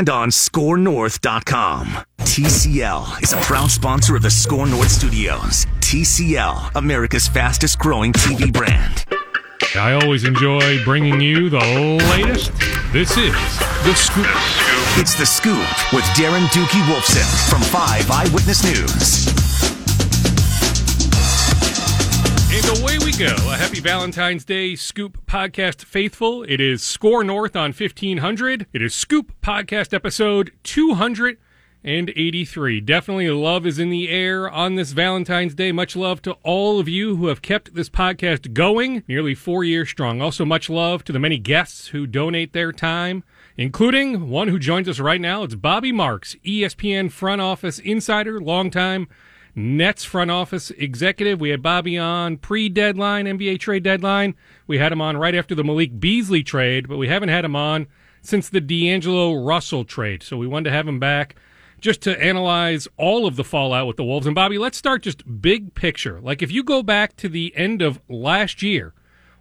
and on scorenorth.com. TCL is a proud sponsor of the Score North Studios. TCL, America's fastest growing TV brand. I always enjoy bringing you the latest. This is The Scoop. It's The Scoop with Darren Doogie Wolfson from 5 Eyewitness News. Away we go. A happy Valentine's Day, Scoop Podcast faithful. It is Score North on 1500. It is Scoop Podcast episode 283. Definitely love is in the air on this Valentine's Day. Much love to all of you who have kept this podcast going, nearly four years strong. Also, much love to the many guests who donate their time including one who joins us right now. It's Bobby Marks, ESPN front office insider, longtime Nets front office executive. We had Bobby on pre deadline, NBA trade deadline. We had him on right after the Malik Beasley trade, but we haven't had him on since the D'Angelo Russell trade. So we wanted to have him back just to analyze all of the fallout with the Wolves. And Bobby, let's start just big picture. Like if you go back to the end of last year,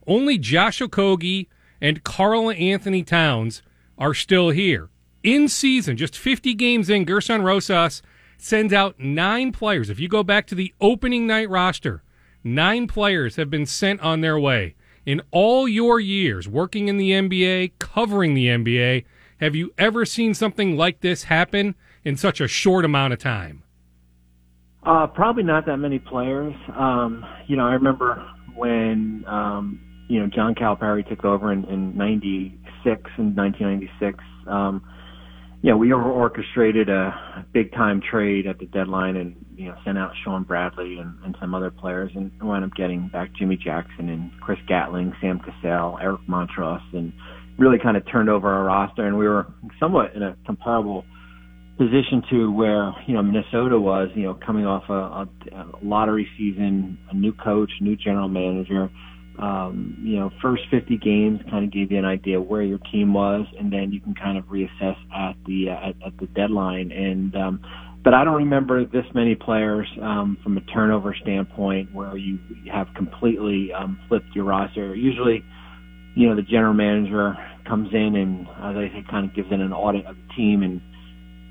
only Josh Okogie and Karl Anthony Towns are still here. In season, just 50 games in, Gersson Rosas sends out nine players. If you go back to the opening night roster, nine players have been sent on their way. In all your years working in the NBA, covering the NBA, have you ever seen something like this happen in such a short amount of time? Uh, probably not that many players. Um, you know, I remember when um, you know John Calipari took over in, in '96 in 1996. Um, yeah, we orchestrated a big time trade at the deadline and you know sent out Shawn Bradley and, and some other players and wound up getting back Jimmy Jackson and Chris Gatling, Sam Cassell, Eric Montross, and really kind of turned over our roster. And we were somewhat in a comparable position to where you know Minnesota was, you know, coming off a, a, lottery season, a new coach, new general manager um, you know, first 50 games kind of gave you an idea where your team was, and then you can kind of reassess at the uh, at, at the deadline. And um, but I don't remember this many players um, from a turnover standpoint where you have completely um, flipped your roster. Usually, you know, the general manager comes in and, as I say, kind of gives in an audit of the team and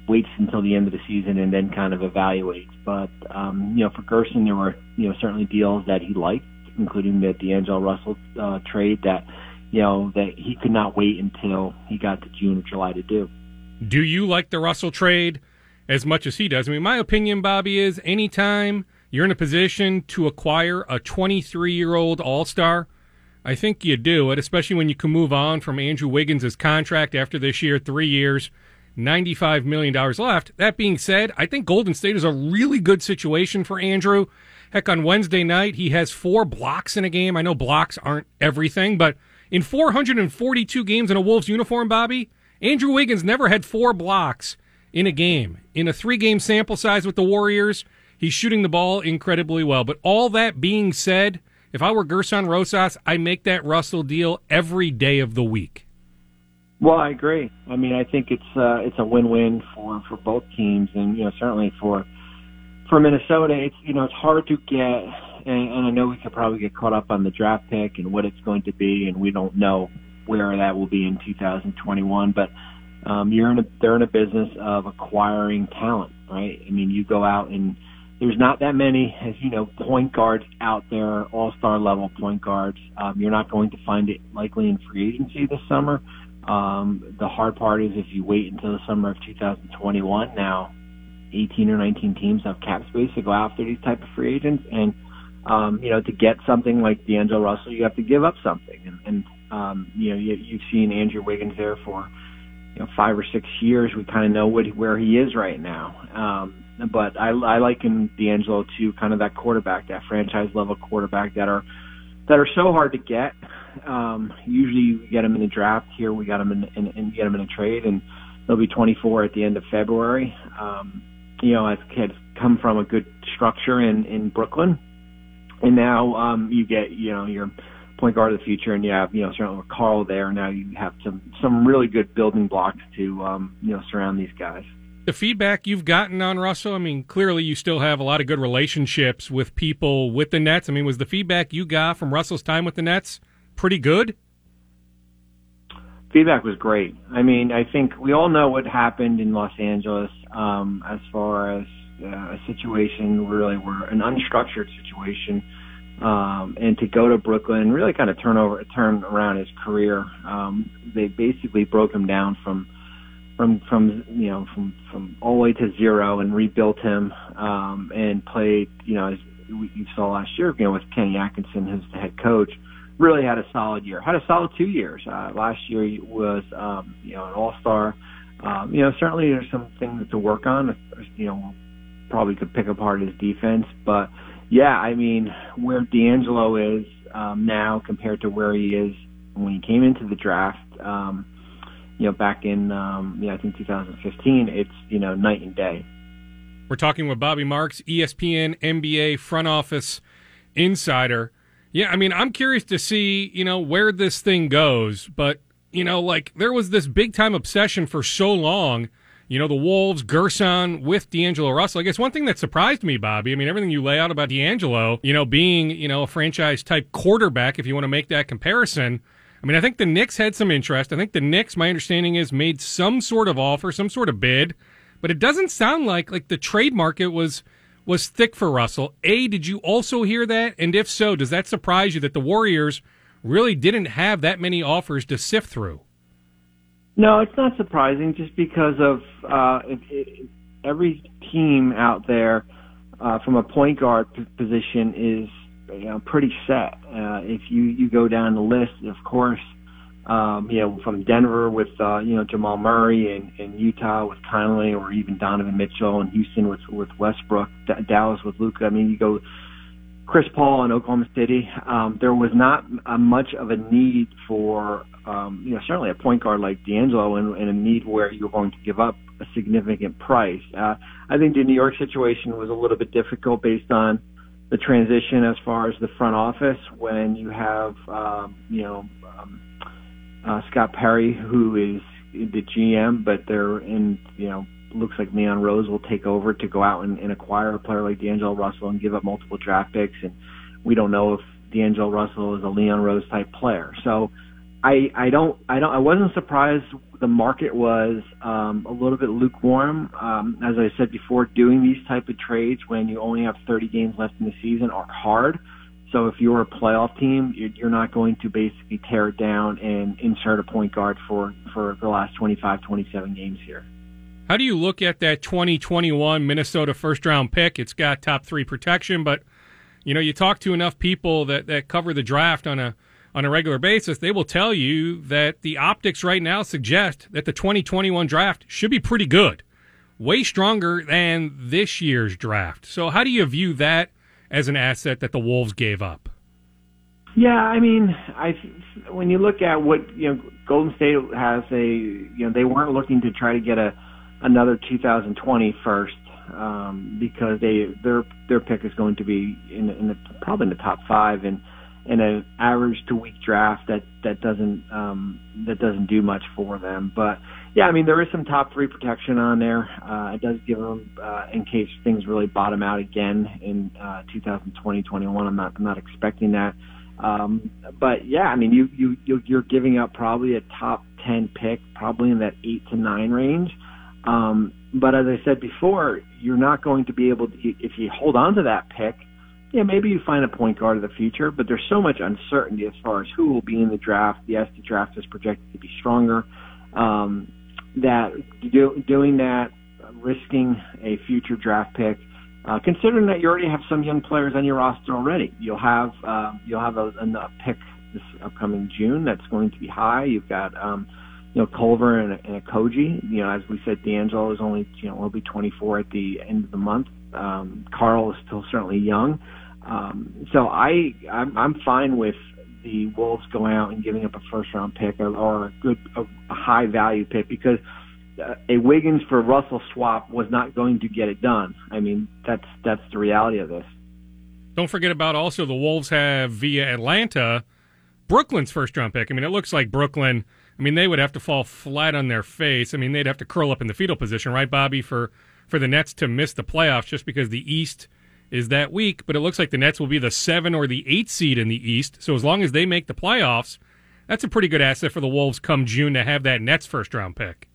waits until the end of the season and then kind of evaluates. But um, you know, for Gersson, there were you know certainly deals that he liked including the D'Angelo Russell uh, trade that you know that he could not wait until he got to June or July to do. Do you like the Russell trade as much as he does? I mean, my opinion, Bobby, is anytime you're in a position to acquire a 23 year old All Star. I think you do it, especially when you can move on from Andrew Wiggins' contract after this year, three years, $95 million left. That being said, I think Golden State is a really good situation for Andrew. Heck, on Wednesday night, he has four blocks in a game. I know blocks aren't everything, but in 442 games in a Wolves uniform, Bobby, Andrew Wiggins never had four blocks in a game. In a three game sample size with the Warriors, he's shooting the ball incredibly well. But all that being said, if I were Gersson Rosas, I make that Russell deal every day of the week. Well, I agree. I mean, I think it's uh, it's a win-win for for both teams, and you know certainly for for Minnesota, it's you know it's hard to get, and, and I know we could probably get caught up on the draft pick and what it's going to be, and we don't know where that will be in 2021. But um, you're in a they're in a business of acquiring talent, right? I mean, you go out and there's not that many, as you know, point guards out there, all star level point guards. Um, you're not going to find it likely in free agency this summer. Um, the hard part is if you wait until the summer of 2021. Now, 18 or 19 teams have cap space to go after these type of free agents. And, um, you know, to get something like D'Angelo Russell, you have to give up something. And, and um, you know, you, you've seen Andrew Wiggins there for, you know, five or six years. We kind of know what, where he is right now. Um, but I, I liken D'Angelo to kind of that quarterback, that franchise level quarterback that are, that are so hard to get. Um, usually you get them in the draft. Here we got them in, in, in get them in a trade and, they'll be 24 at the end of February. Um, you know, as kids come from a good structure in in Brooklyn, and now um, you get you know your point guard of the future, and you have you know certainly Karl there. Now you have some some really good building blocks to um, you know surround these guys. The feedback you've gotten on Russell, I mean, clearly you still have a lot of good relationships with people with the Nets. I mean, was the feedback you got from Russell's time with the Nets pretty good? Feedback was great. I mean, I think we all know what happened in Los Angeles um, as far as uh, a situation really where an unstructured situation, um, and to go to Brooklyn and really kind of turn over, turn around his career. Um, they basically broke him down from from from you know from from all the way to zero and rebuilt him um, and played you know as you saw last year you know with Kenny Atkinson as the head coach really had a solid year. Had a solid two years. Uh, last year was, um, you know, an All Star. Um, you know, certainly there's some things to work on. You know, probably could pick apart his defense, but yeah, I mean, where D'Angelo is um, now compared to where he is when he came into the draft, um, you know, back in, um, know, I think 2015, it's you know night and day. We're talking with Bobby Marks, ESPN NBA front office insider. Yeah, I mean, I'm curious to see, you know, where this thing goes, but you know, like there was this big time obsession for so long. You know, the Wolves, Gersson with D'Angelo Russell. I guess one thing that surprised me, Bobby, I mean, everything you lay out about D'Angelo, you know, being, you know, a franchise type quarterback, if you want to make that comparison. I mean, I think the Knicks had some interest. I think the Knicks, my understanding is, made some sort of offer, some sort of bid, but it doesn't sound like like the trade market was was thick for Russell. A, did you also hear that? And if so, does that surprise you that the Warriors really didn't have that many offers to sift through? No, it's not surprising just because of uh, it, it, every team out there uh, from a point guard position is you know, pretty set. Uh, if you, you go down the list, of course, um, you know, from Denver with, uh, you know, Jamal Murray and, and Utah with Conley or even Donovan Mitchell and Houston with, with Westbrook, D- Dallas with Luka. I mean, you go Chris Paul in Oklahoma City. Um, there was not a much of a need for, um, you know, certainly a point guard like D'Angelo and, and a need where you're going to give up a significant price. Uh, I think the New York situation was a little bit difficult based on the transition as far as the front office when you have, um, you know, um, uh, Scott Perry, who is the GM, but they're in, you know, looks like Leon Rose will take over to go out and, and acquire a player like D'Angelo Russell and give up multiple draft picks. And we don't know if D'Angelo Russell is a Leon Rose type player. So I, I don't, I don't, I wasn't surprised the market was um, a little bit lukewarm. Um, as I said before, doing these type of trades when you only have 30 games left in the season are hard. So if you're a playoff team, you're not going to basically tear it down and insert a point guard for, for the last 25, 27 games here. How do you look at that 2021 Minnesota first round pick? It's got top three protection, but you know, you talk to enough people that, that cover the draft on a on a regular basis, they will tell you that the optics right now suggest that the 2021 draft should be pretty good, way stronger than this year's draft. So, how do you view that as an asset that the Wolves gave up. Yeah, I mean, I when you look at what you know, Golden State has a you know they weren't looking to try to get a another 2020 first um, because they their their pick is going to be in, in the, probably in the top five and in an average to week draft that that doesn't um, that doesn't do much for them. But yeah, I mean there is some top three protection on there. Uh, it does give them uh, in case things really bottom out again in uh, 2020, 21. I'm not I'm not expecting that. Um, but yeah, I mean you you you're giving up probably a top 10 pick, probably in that eight to nine range. Um, but as I said before, you're not going to be able to if you hold on to that pick yeah, maybe you find a point guard of the future, but there's so much uncertainty as far as who will be in the draft. Yes, the draft is projected to be stronger. Um, that do, doing that, risking a future draft pick, uh, considering that you already have some young players on your roster already, you'll have uh, you'll have a, a pick this upcoming June that's going to be high. You've got um, you know Culver and and Okogie. You know, as we said, D'Angelo is only you know will be 24 at the end of the month. Um, Karl is still certainly young. Um, so I I'm, I'm fine with the Wolves going out and giving up a first round pick or, or a good a, a high value pick because uh, a Wiggins for Russell swap was not going to get it done. I mean that's that's the reality of this. Don't forget about also the Wolves have via Atlanta Brooklyn's first round pick. I mean it looks like Brooklyn. I mean they would have to fall flat on their face. I mean they'd have to curl up in the fetal position, right, Bobby, for for the Nets to miss the playoffs just because the East is that week, but it looks like the Nets will be the seven or the eight seed in the East. So as long as they make the playoffs, that's a pretty good asset for the Wolves come June to have that Nets first round pick.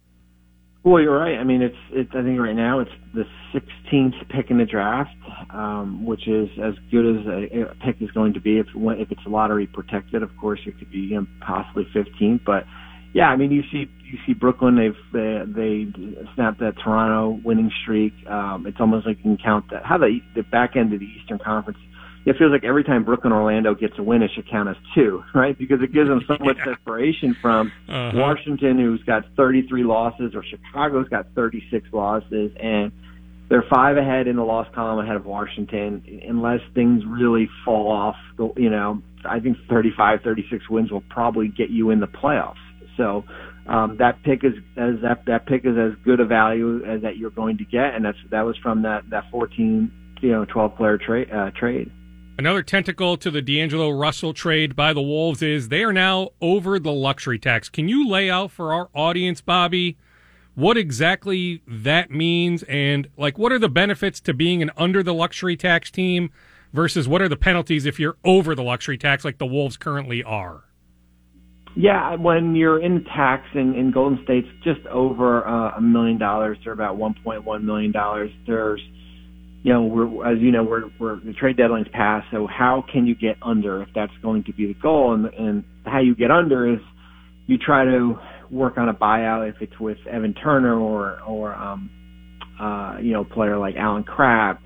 Well, you're right. I mean, it's it's. I think right now it's the 16th pick in the draft, um, which is as good as a, a pick is going to be. If if it's lottery protected, of course, it could be you know, possibly 15th. But yeah, I mean, you see you see Brooklyn. They've they, they snapped that Toronto winning streak. Um, it's almost like you can count that how the the back end of the Eastern Conference it feels like every time Brooklyn Orlando gets a win, it should count as two, right? Because it gives them so much yeah. separation from uh-huh. Washington, who's got 33 losses, or Chicago's got 36 losses, and they're five ahead in the loss column ahead of Washington. Unless things really fall off, you know, I think 35, 36 wins will probably get you in the playoffs. So um, that pick is as that that pick is as good a value as that you're going to get, and that's that was from that that 14, you know, 12 player trade uh, trade. Another tentacle to the D'Angelo Russell trade by the Wolves is they are now over the luxury tax. Can you lay out for our audience, Bobby, what exactly that means and like what are the benefits to being an under the luxury tax team versus what are the penalties if you're over the luxury tax like the Wolves currently are? Yeah, when you're in tax in, in Golden State's just over uh, a million dollars or about 1.1 million dollars, there's you know, we're, as you know, we're, we're, the trade deadline's passed. So how can you get under if that's going to be the goal? And, and how you get under is you try to work on a buyout if it's with Evan Turner or, or, um, uh, you know, player like Allen Crabbe.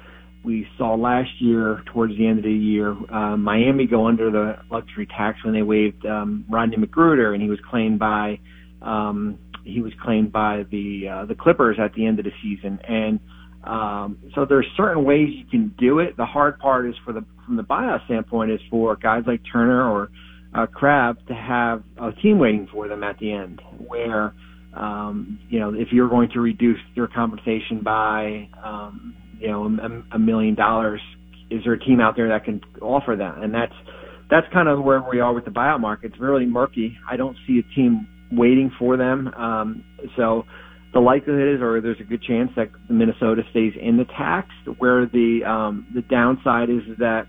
We saw last year, towards the end of the year, uh, Miami go under the luxury tax when they waived um, Rodney McGruder, and he was claimed by um, he was claimed by the uh, the Clippers at the end of the season. And um, so there's certain ways you can do it. The hard part is for the from the buyout standpoint is for guys like Turner or uh, Crabbe to have a team waiting for them at the end, where um, you know if you're going to reduce your compensation by um, you know a, a million dollars, is there a team out there that can offer that? And that's that's kind of where we are with the buyout market. It's really murky. I don't see a team waiting for them. Um, so the likelihood is, or there's a good chance that Minnesota stays in the tax. Where the um, the downside is that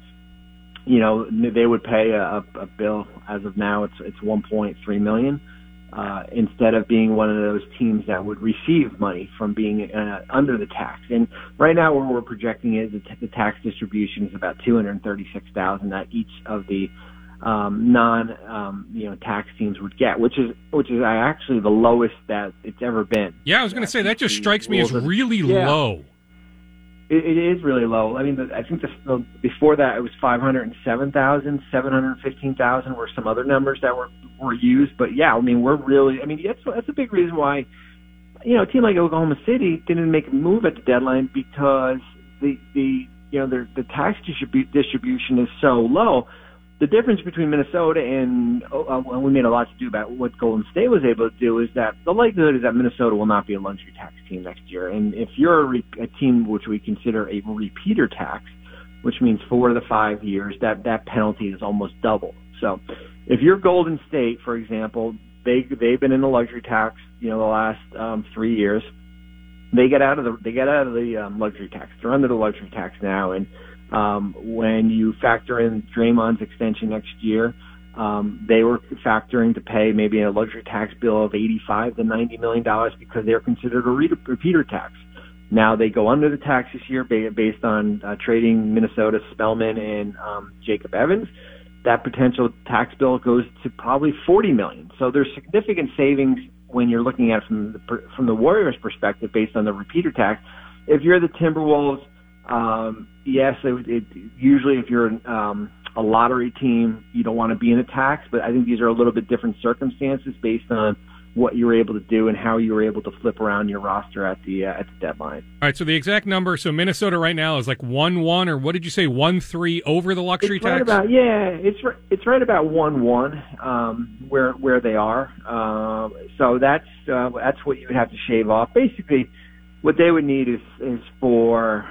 you know they would pay a, a bill as of now. It's it's 1.3 million uh, instead of being one of those teams that would receive money from being uh, under the tax. And right now, where we're projecting is the, t- the tax distribution is about 236,000 that each of the um, non um, you know tax teams would get, which is which is actually the lowest that it's ever been. Yeah, I was going to say that just strikes me as really yeah. low. It, it is really low. I mean, the, I think the, the, before that it was five hundred and seven thousand, seven hundred fifteen thousand were some other numbers that were were used. But yeah, I mean, we're really. I mean, that's that's a big reason why you know a team like Oklahoma City didn't make a move at the deadline because the the you know the the tax distribu- distribution is so low the difference between Minnesota and uh, well, we made a lot to do about what Golden State was able to do is that the likelihood is that Minnesota will not be a luxury tax team next year. And if you're a, re- a team which we consider a repeater tax, which means four the five years, that that penalty is almost double. So, if you're Golden State, for example, they they've been in the luxury tax, you know, the last um, three years. They get out of the they get out of the um, luxury tax. They're under the luxury tax now, and um, when you factor in Draymond's extension next year, um, they were factoring to pay maybe a luxury tax bill of 85 to 90 million dollars because they're considered a repeater tax. Now they go under the tax this year based on uh, trading Minnesota Spellman and um, Jacob Evans. That potential tax bill goes to probably 40 million. So there's significant savings when you're looking at it from the, from the Warriors' perspective based on the repeater tax. If you're the Timberwolves, um, yes, it, it, usually if you're um, a lottery team, you don't want to be in a tax, but I think these are a little bit different circumstances based on what you were able to do and how you were able to flip around your roster at the uh, at the deadline. All right, so the exact number. So Minnesota right now is like one one, or what did you say, one three over the luxury it's tax? Right about yeah, it's right, it's right about one one um, where where they are. Um, so that's uh, that's what you would have to shave off. Basically, what they would need is is for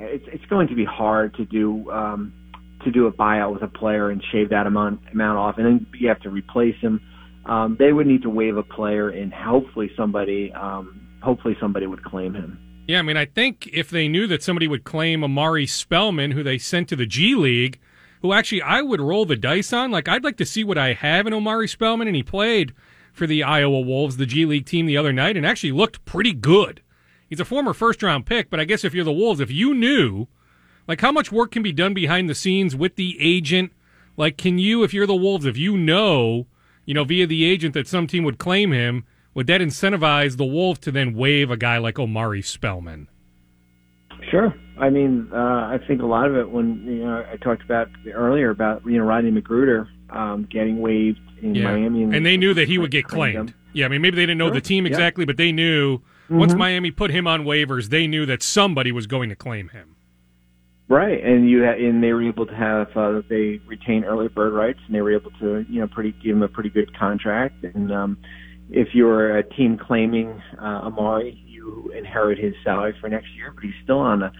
it's it's going to be hard to do um, to do a buyout with a player and shave that amount amount off, and then you have to replace him. Um, they would need to waive a player, and hopefully somebody um, hopefully somebody would claim him. Yeah, I mean, I think if they knew that somebody would claim Omari Spellman, who they sent to the G League, who actually I would roll the dice on. Like I'd like to see what I have in Omari Spellman, and he played for the Iowa Wolves, the G League team, the other night, and actually looked pretty good. He's a former first round pick, but I guess if you're the Wolves, if you knew, like how much work can be done behind the scenes with the agent, like can you, if you're the Wolves, if you know, you know, via the agent that some team would claim him, would that incentivize the Wolves to then waive a guy like Omari Spellman? Sure. I mean, uh, I think a lot of it when you know I talked about earlier about you know Rodney McGruder um, getting waived in yeah. Miami, and, and they knew that he would get claimed. Yeah, I mean maybe they didn't know sure. the team exactly, yeah. but they knew mm-hmm. once Miami put him on waivers, they knew that somebody was going to claim him. Right, and you ha- and they were able to have uh, they retain early bird rights, and they were able to you know pretty give him a pretty good contract. And um, if you're a team claiming uh, Omari, you inherit his salary for next year, but he's still on a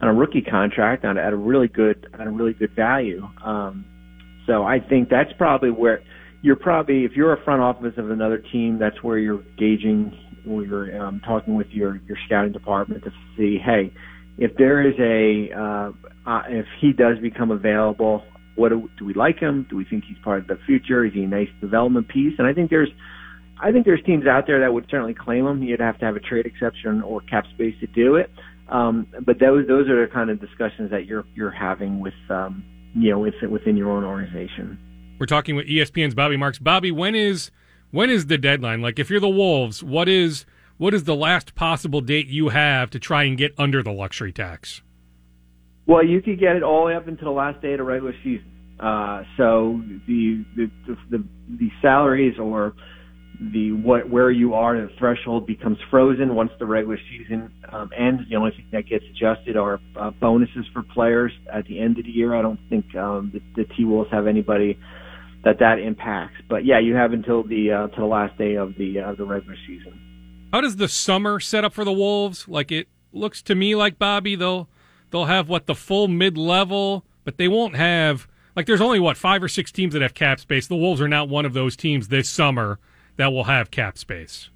on a rookie contract on at a really good at a really good value. Um, so I think that's probably where you're probably if you're a front office of another team, that's where you're gauging, where you're um, talking with your your scouting department to see, hey, if there is a uh, uh, if he does become available, what do, do we like him? Do we think he's part of the future? Is he a nice development piece? And I think there's I think there's teams out there that would certainly claim him. You'd have to have a trade exception or cap space to do it. Um, but those those are the kind of discussions that you're you're having with um, you know within, within your own organization. We're talking with ESPN's Bobby Marks. Bobby, when is when is the deadline? Like, if you're the Wolves, what is what is the last possible date you have to try and get under the luxury tax? Well, you could get it all the way up until the last day of the regular season. Uh, so the the the, the, the salaries or the what where you are the threshold becomes frozen once the regular season um, ends. The only thing that gets adjusted are uh, bonuses for players at the end of the year. I don't think um, the, the T Wolves have anybody that that impacts. But yeah, you have until the uh, to the last day of the uh, the regular season. How does the summer set up for the Wolves? Like it looks to me like Bobby they'll they'll have what the full mid level, but they won't have like there's only what five or six teams that have cap space. The Wolves are not one of those teams this summer that will have cap space?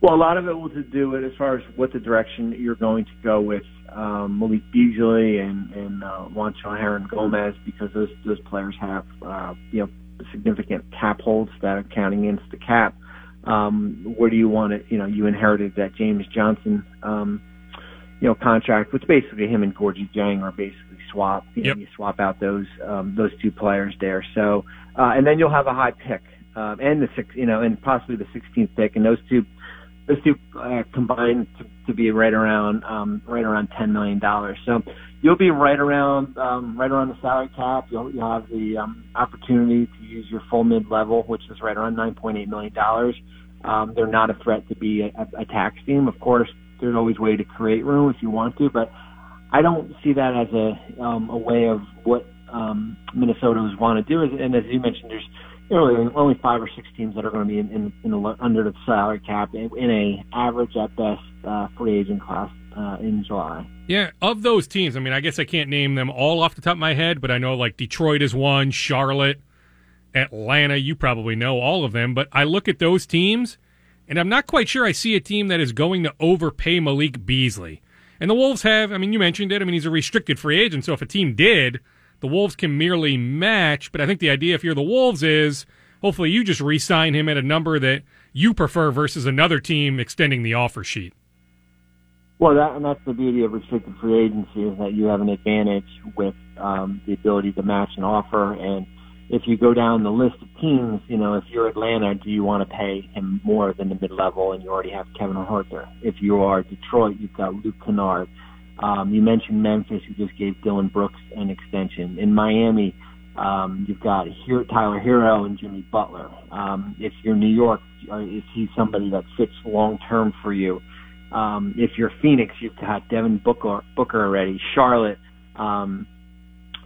Well, a lot of it will to do with as far as what the direction you're going to go with um, Malik Beasley and and uh, Juancho Hernangomez because those those players have uh, you know significant cap holds that are counting against the cap. Um, where do you want it? You know, you inherited that James Johnson um, you know contract, which basically him and Gorgui Dieng are basically swap. You, know, you swap out those um, those two players there. So uh, and then you'll have a high pick um, and the six, you know, and possibly the 16th pick, and those two, those two uh, combined to, to be right around, um, right around 10 million dollars. So you'll be right around, um, right around the salary cap. You'll, you'll have the um, opportunity to use your full mid level, which is right around 9.8 million dollars. Um, they're not a threat to be a, a tax team. Of course, there's always a way to create room if you want to, but I don't see that as a um, a way of what um, Minnesotans want to do. And as you mentioned, there's really only five or six teams that are going to be in, in, in under the salary cap in, in a average at best uh, free agent class uh, in July. Yeah, of those teams, I mean, I guess I can't name them all off the top of my head, but I know like Detroit is one, Charlotte, Atlanta. You probably know all of them, but I look at those teams, and I'm not quite sure I see a team that is going to overpay Malik Beasley. And the Wolves have, I mean, you mentioned it. I mean, he's a restricted free agent, so if a team did the Wolves can merely match. But I think the idea, if you're the Wolves, is hopefully you just re sign him at a number that you prefer versus another team extending the offer sheet. Well, that, and that's the beauty of restricted free agency is that you have an advantage with um, the ability to match an offer. And if you go down the list of teams, you know, if you're Atlanta, do you want to pay him more than the mid level and you already have Kevin Huerter? If you are Detroit, you've got Luke Kennard. Um, you mentioned Memphis, who just gave Dillon Brooks an extension. In Miami, um, you've got here, Tyler Herro and Jimmy Butler. Um, if you're New York, is he somebody that fits long term for you? Um, if you're Phoenix, you've got Devin Booker, Booker already. Charlotte, um,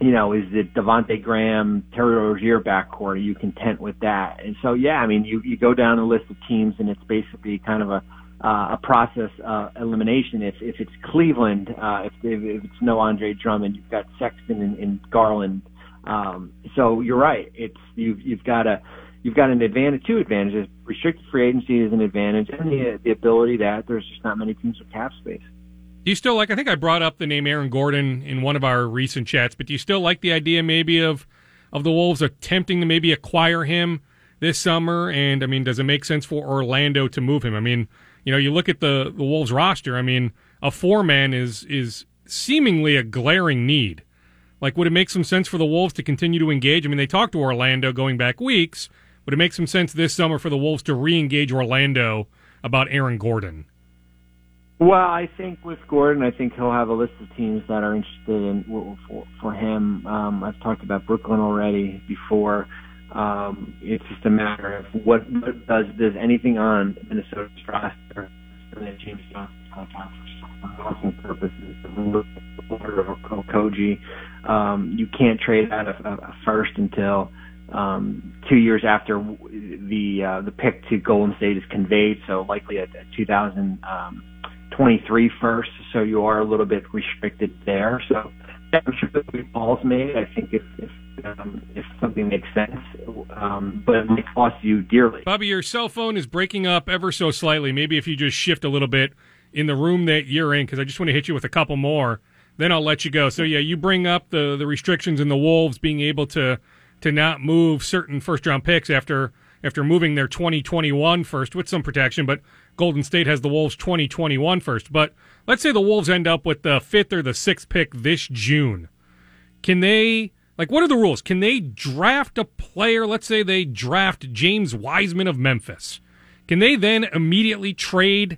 you know, is it Devonte Graham, Terry Rozier backcourt? Are you content with that? And so, yeah, I mean, you you go down the list of teams, and it's basically kind of a uh, a process uh, elimination. If if it's Cleveland, uh, if, if it's no Andre Drummond, you've got Sexton and, and Garland. Um, so you're right. It's you've you've got a you've got an advantage, two advantages. Restricted free agency is an advantage, and the the ability that there's just not many teams with cap space. Do you still like? I think I brought up the name Aaron Gordon in one of our recent chats, but do you still like the idea maybe of of the Wolves attempting to maybe acquire him this summer? And I mean, does it make sense for Orlando to move him? I mean, you know, you look at the the Wolves roster. I mean, a four man is is seemingly a glaring need. Like, would it make some sense for the Wolves to continue to engage? I mean, they talked to Orlando going back weeks. Would it make some sense this summer for the Wolves to re-engage Orlando about Aaron Gordon? Well, I think with Gordon, I think he'll have a list of teams that are interested in for, for him. Um, I've talked about Brooklyn already before. Um, it's just a matter of what, what does does anything on Minnesota's roster, James Johnson contract for awesome purposes, of Okogie. Um, you can't trade out of a first until um, two years after the uh, the pick to Golden State is conveyed, so likely at, at 2000. Um, 23 first, so you are a little bit restricted there. So I'm sure that ball's made. I think if if, um, if something makes sense, um, but it might cost you dearly. Bobby, your cell phone is breaking up ever so slightly. Maybe if you just shift a little bit in the room that you're in, because I just want to hit you with a couple more. Then I'll let you go. So yeah, you bring up the the restrictions in the Wolves being able to to not move certain first round picks after after moving their 2021 first with some protection, but Golden State has the Wolves 2021 first. But let's say the Wolves end up with the fifth or the sixth pick this June. Can they, like, what are the rules? Can they draft a player? Let's say they draft James Wiseman of Memphis. Can they then immediately trade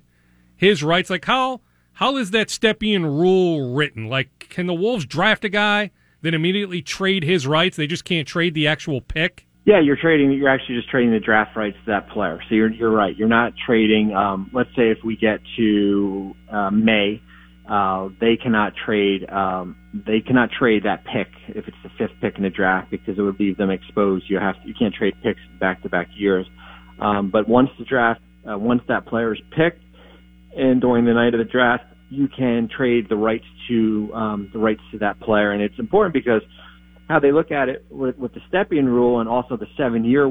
his rights? Like, how, how is that Stepien rule written? Like, can the Wolves draft a guy, then immediately trade his rights? They just can't trade the actual pick? Yeah, you're trading. You're actually just trading the draft rights to that player. So you're you're right. You're not trading. Um, let's say if we get to uh, May, uh, they cannot trade. Um, they cannot trade that pick if it's the fifth pick in the draft because it would leave them exposed. You have to, you can't trade picks back to back years. Um, but once the draft, uh, once that player is picked, and during the night of the draft, you can trade the rights to um, the rights to that player, and it's important because how they look at it with, with the Stepien rule and also the seven year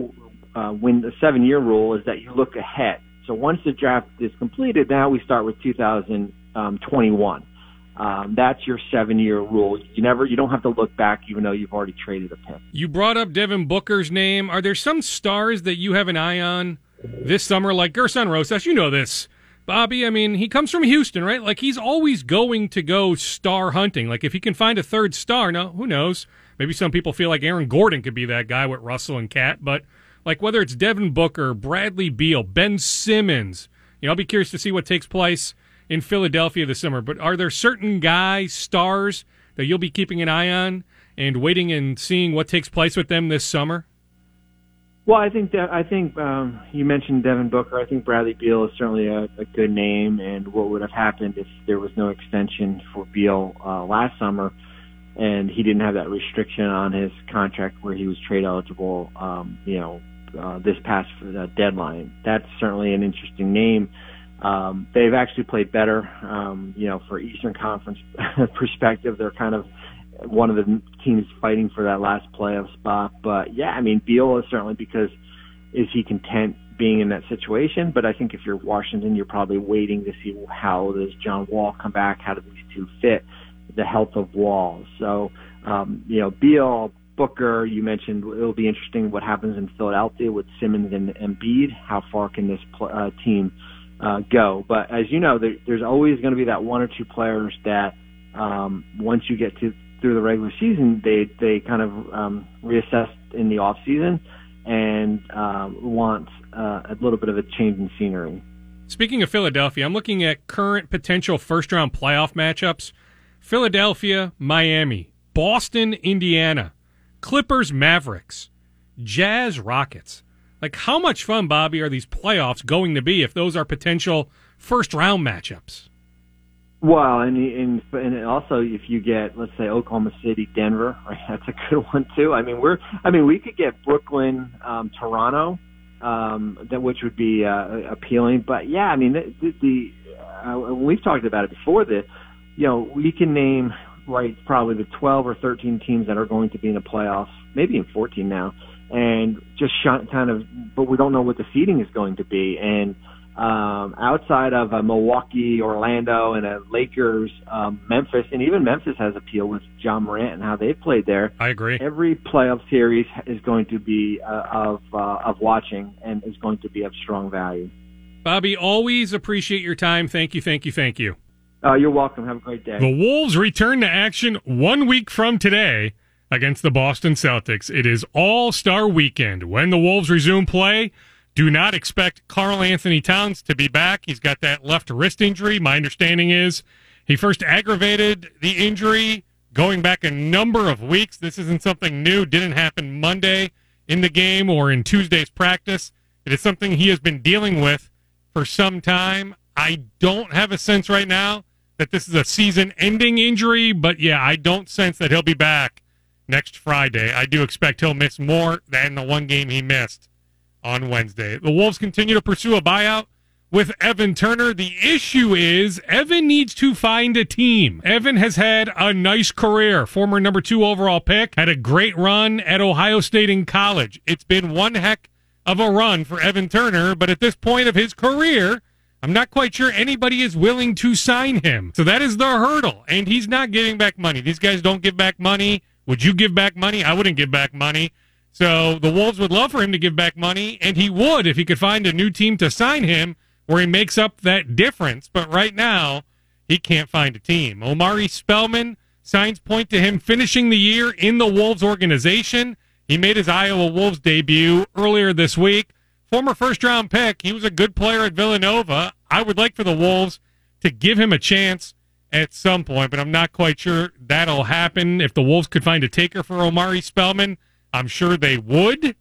uh, when the seven year rule is that you look ahead. So once the draft is completed, now we start with 2021. Um, that's your seven year rule. You never, you don't have to look back, even though you've already traded a pick. You brought up Devin Booker's name. Are there some stars that you have an eye on this summer, like Gersson Rosas? You know this, Bobby. I mean, he comes from Houston, right? Like he's always going to go star hunting. Like if he can find a third star, no, who knows? Maybe some people feel like Aaron Gordon could be that guy with Russell and KAT, but like whether it's Devin Booker, Bradley Beal, Ben Simmons, you know, I'll be curious to see what takes place in Philadelphia this summer. But are there certain guys, stars that you'll be keeping an eye on and waiting and seeing what takes place with them this summer? Well, I think that I think um, you mentioned Devin Booker. I think Bradley Beal is certainly a, a good name, and what would have happened if there was no extension for Beal uh, last summer? And he didn't have that restriction on his contract where he was trade eligible. Um, you know, uh, this past uh, deadline. That's certainly an interesting name. Um, they've actually played better. Um, you know, for Eastern Conference perspective, they're kind of one of the teams fighting for that last playoff spot. But yeah, I mean, Beal is certainly because is he content being in that situation? But I think if you're Washington, you're probably waiting to see how does John Wall come back? How do these two fit? The health of Wall's. So, um, you know, Beal, Booker, you mentioned it'll be interesting what happens in Philadelphia with Simmons and Embiid. How far can this pl- uh, team uh, go? But as you know, there, there's always going to be that one or two players that um, once you get to through the regular season, they they kind of um, reassess in the off season and uh, want uh, a little bit of a change in scenery. Speaking of Philadelphia, I'm looking at current potential first round playoff matchups. Philadelphia, Miami, Boston, Indiana, Clippers, Mavericks, Jazz, Rockets. Like, how much fun, Bobby, are these playoffs going to be if those are potential first round matchups? Well, and, and and also if you get let's say Oklahoma City, Denver, right, that's a good one too. I mean we're I mean we could get Brooklyn, um, Toronto, um, that which would be uh, appealing. But yeah, I mean the, the uh, we've talked about it before. The you know, we can name right probably the 12 or 13 teams that are going to be in the playoffs, maybe in 14 now, and just shot kind of, but we don't know what the seeding is going to be. And um, outside of uh, Milwaukee, Orlando, and uh, Lakers, um, Memphis, and even Memphis has appeal with Ja Morant and how they've played there. I agree. Every playoff series is going to be uh, of uh, of watching and is going to be of strong value. Bobby, always appreciate your time. Thank you, thank you, thank you. Uh, you're welcome. Have a great day. The Wolves return to action one week from today against the Boston Celtics. It is All Star Weekend. When the Wolves resume play, do not expect Karl-Anthony Towns to be back. He's got that left wrist injury. My understanding is he first aggravated the injury going back a number of weeks. This isn't something new. Didn't happen Monday in the game or in Tuesday's practice. It is something he has been dealing with for some time. I don't have a sense right now that this is a season ending injury, but yeah, I don't sense that he'll be back next Friday. I do expect he'll miss more than the one game he missed on Wednesday. The Wolves continue to pursue a buyout with Evan Turner. The issue is Evan needs to find a team. Evan has had a nice career. Former number two overall pick, had a great run at Ohio State in college. It's been one heck of a run for Evan Turner, but at this point of his career, I'm not quite sure anybody is willing to sign him. So that is the hurdle. And he's not giving back money. These guys don't give back money. Would you give back money? I wouldn't give back money. So the Wolves would love for him to give back money, and he would if he could find a new team to sign him where he makes up that difference. But right now, he can't find a team. Omari Spellman signs point to him finishing the year in the Wolves organization. He made his Iowa Wolves debut earlier this week. Former first round pick. He was a good player at Villanova. I would like for the Wolves to give him a chance at some point, but I'm not quite sure that'll happen. If the Wolves could find a taker for Omari Spellman, I'm sure they would,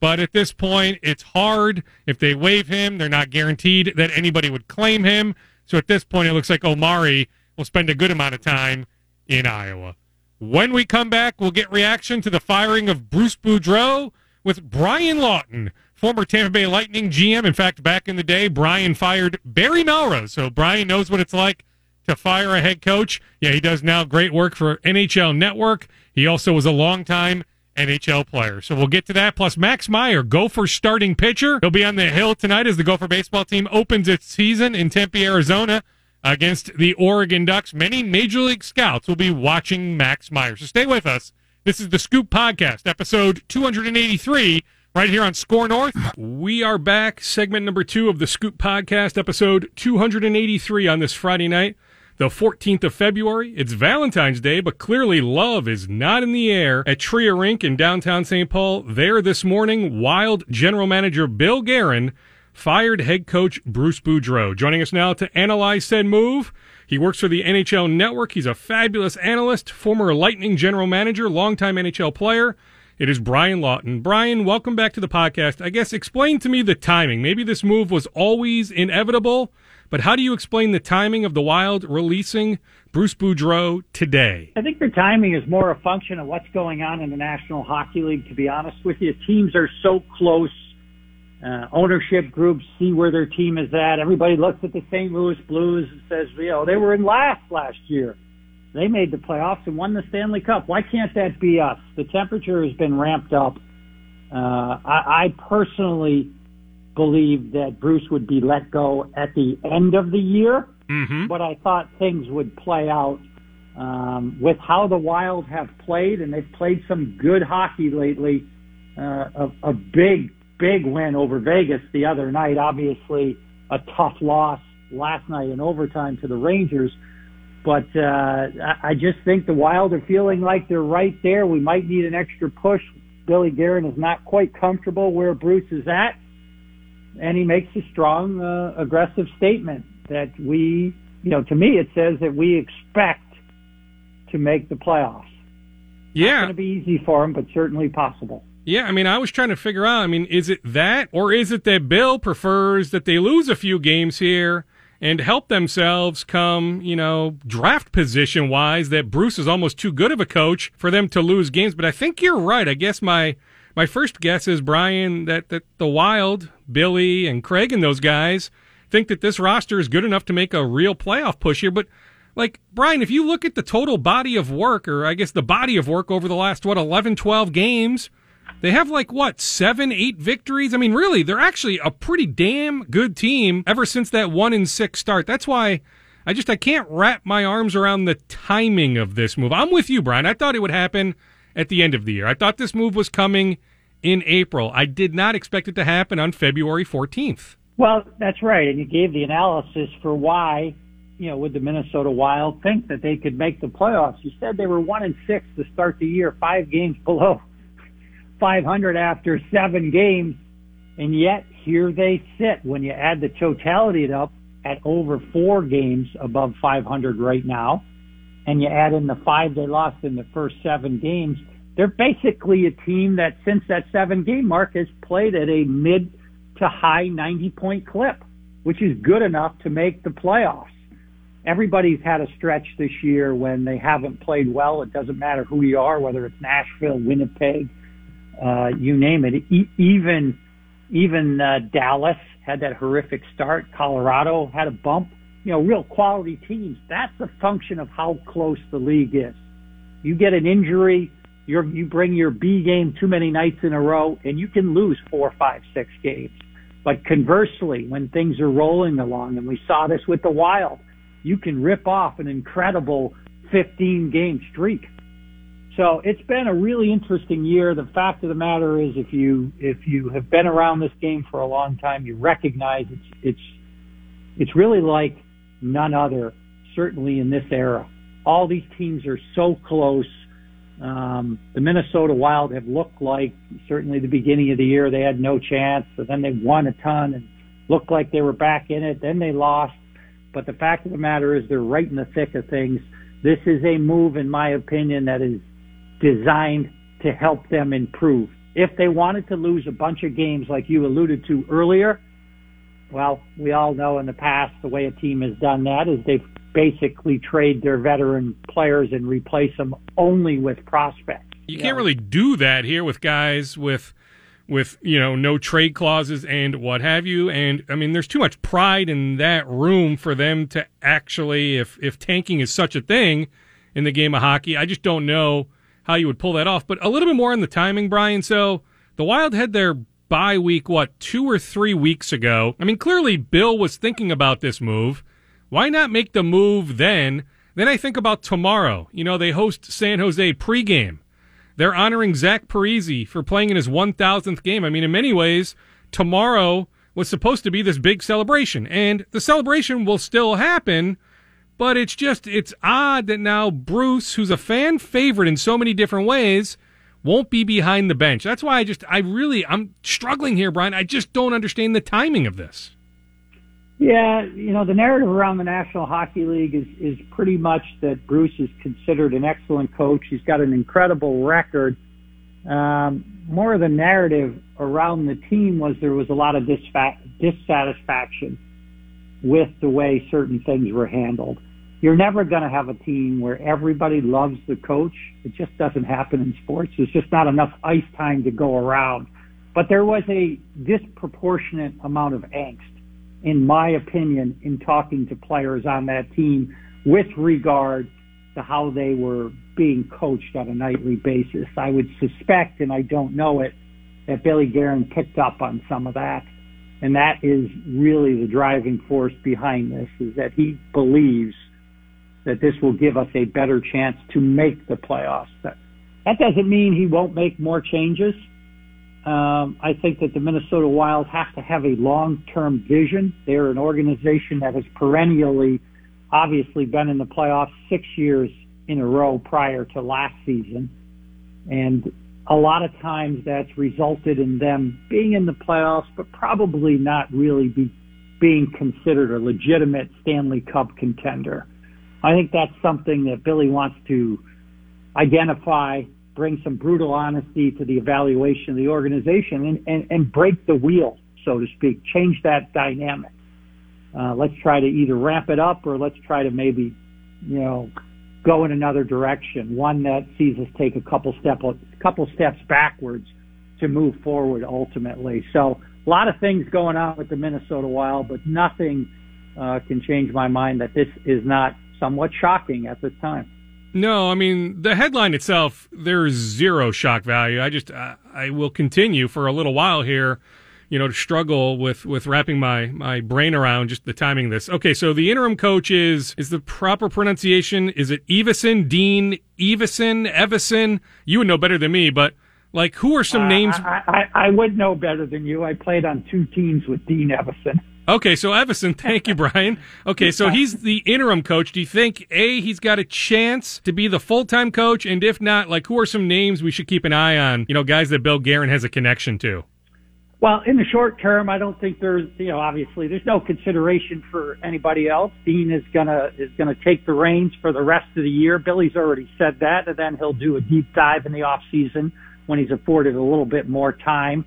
but at this point, it's hard. If they waive him, they're not guaranteed that anybody would claim him. So at this point, it looks like Omari will spend a good amount of time in Iowa. When we come back, we'll get reaction to the firing of Bruce Boudreau with Brian Lawton, former Tampa Bay Lightning GM. In fact, back in the day, Brian fired Barry Melrose. So Brian knows what it's like to fire a head coach. Yeah, he does now great work for NHL Network. He also was a longtime NHL player. So we'll get to that. Plus, Max Meyer, Gopher starting pitcher. He'll be on the hill tonight as the Gopher baseball team opens its season in Tempe, Arizona against the Oregon Ducks. Many Major League scouts will be watching Max Meyer. So stay with us. This is the Scoop Podcast, episode 283, right here on Score North. We are back, segment number two of the Scoop Podcast, episode 283 on this Friday night the 14th of February. It's Valentine's Day, but clearly love is not in the air at Tria Rink in downtown St. Paul. There this morning, Wild general manager Bill Guerin fired head coach Bruce Boudreau. Joining us now to analyze said move. He works for the NHL Network. He's a fabulous analyst, former Lightning general manager, longtime NHL player. It is Brian Lawton. Brian, welcome back to the podcast. I guess explain to me the timing. Maybe this move was always inevitable but how do you explain the timing of the Wild releasing Bruce Boudreau today? I think the timing is more a function of what's going on in the National Hockey League, to be honest with you. Teams are so close. Uh, ownership groups see where their team is at. Everybody looks at the St. Louis Blues and says, you know, they were in last last year. They made the playoffs and won the Stanley Cup. Why can't that be us? The temperature has been ramped up. Uh, I, I personally believed that Bruce would be let go at the end of the year, mm-hmm. but I thought things would play out um, with how the Wild have played, and they've played some good hockey lately. Uh, a, a big, big win over Vegas the other night. Obviously, a tough loss last night in overtime to the Rangers. But uh, I just think the Wild are feeling like they're right there. We might need an extra push. Billy Guerin is not quite comfortable where Bruce is at and he makes a strong, uh, aggressive statement that we, you know, to me it says that we expect to make the playoffs. Yeah, it's going to be easy for him, but certainly possible. Yeah, I mean, I was trying to figure out. I mean, is it that, or is it that Bill prefers that they lose a few games here and help themselves come, you know, draft position wise? That Bruce is almost too good of a coach for them to lose games. But I think you're right. I guess my my first guess is Brian that that the Wild, Billy and Craig and those guys think that this roster is good enough to make a real playoff push here. But like Brian, if you look at the total body of work, or I guess the body of work over the last what 11, 12 games They have like what seven, eight victories. I mean, really, they're actually a pretty damn good team ever since that one in six start. That's why I just I can't wrap my arms around the timing of this move. I'm with you, Brian. I thought it would happen at the end of the year. I thought this move was coming in April. I did not expect it to happen on February 14th. Well, that's right, and you gave the analysis for why you know, would the Minnesota Wild think that they could make the playoffs? You said they were one and six to start the year, five games below 500 after seven games, and yet here they sit. When you add the totality up at over four games above 500 right now, and you add in the five they lost in the first seven games, they're basically a team that since that seven game mark has played at a mid to high 90 point clip, which is good enough to make the playoffs everybody's had a stretch this year when they haven't played well. It doesn't matter who you are, whether it's Nashville, Winnipeg, uh, you name it. E- even even uh, Dallas had that horrific start. Colorado had a bump. You know, real quality teams. That's a function of how close the league is. You get an injury, you're, you bring your B game too many nights in a row, and you can lose four, five, six games. But conversely, when things are rolling along, and we saw this with the Wild, you can rip off an incredible 15 game streak. So it's been a really interesting year. The fact of the matter is, if you if you have been around this game for a long time, you recognize it's it's it's really like none other. Certainly in this era, all these teams are so close. Um, the Minnesota Wild have looked like certainly the beginning of the year they had no chance, but then they won a ton and looked like they were back in it. Then they lost. But the fact of the matter is they're right in the thick of things. This is a move, in my opinion, that is designed to help them improve. If they wanted to lose a bunch of games like you alluded to earlier, well, we all know in the past the way a team has done that is they've basically trade their veteran players and replace them only with prospects. You, you can't know? really do that here with guys with with you know no trade clauses and what have you and i mean there's too much pride in that room for them to actually if if tanking is such a thing in the game of hockey i just don't know how you would pull that off but a little bit more on the timing brian. So the wild had their bye week what two or three weeks ago. I mean clearly bill was thinking about this move. Why not make the move then? Then i think about tomorrow. You know they host san jose pregame. They're honoring Zach Parise for playing in his 1000th game. I mean, in many ways, tomorrow was supposed to be this big celebration, and the celebration will still happen. But it's just, it's odd that now Bruce, who's a fan favorite in so many different ways, won't be behind the bench. That's why I just, I really, I'm struggling here, Brian. I just don't understand the timing of this. Yeah, you know, the narrative around the National Hockey League is, is pretty much that Bruce is considered an excellent coach. He's got an incredible record. Um, more of the narrative around the team was there was a lot of dissatisfaction with the way certain things were handled. You're never going to have a team where everybody loves the coach. It just doesn't happen in sports. There's just not enough ice time to go around. But there was a disproportionate amount of angst in my opinion, in talking to players on that team with regard to how they were being coached on a nightly basis. I would suspect, and I don't know it, that Billy Guerin picked up on some of that. And that is really the driving force behind this, is that he believes that this will give us a better chance to make the playoffs. That, that doesn't mean he won't make more changes. Um, I think that the Minnesota Wild have to have a long-term vision. They're an organization that has perennially, obviously, been in the playoffs six years in a row prior to last season, and a lot of times that's resulted in them being in the playoffs, but probably not really be being considered a legitimate Stanley Cup contender. I think that's something that Billy wants to identify bring some brutal honesty to the evaluation of the organization and, and, and break the wheel, so to speak, change that dynamic. Uh, let's try to either ramp it up or let's try to maybe, you know, go in another direction, one that sees us take a couple step, a couple steps backwards to move forward ultimately. So a lot of things going on with the Minnesota Wild, but nothing uh, can change my mind that this is not somewhat shocking at this time. No, I mean the headline itself. There's zero shock value. I just I, I will continue for a little while here, you know, to struggle with with wrapping my my brain around just the timing of this. Okay, so the interim coach is is the proper pronunciation? Is it Evason, Dean Evason, Evison? You would know better than me, but like, who are some Uh, names? I, I, I would know better than you. I played on two teams with Dean Evison. Okay, so Evison, thank you, Brian. Okay, so he's the interim coach. Do you think A, he's got a chance to be the full time coach? And if not, like who are some names we should keep an eye on? You know, guys that Bill Guerin has a connection to. Well, in the short term, I don't think there's, you know, obviously there's no consideration for anybody else. Dean is gonna is gonna take the reins for the rest of the year. Billy's already said that, and then he'll do a deep dive in the off season when he's afforded a little bit more time.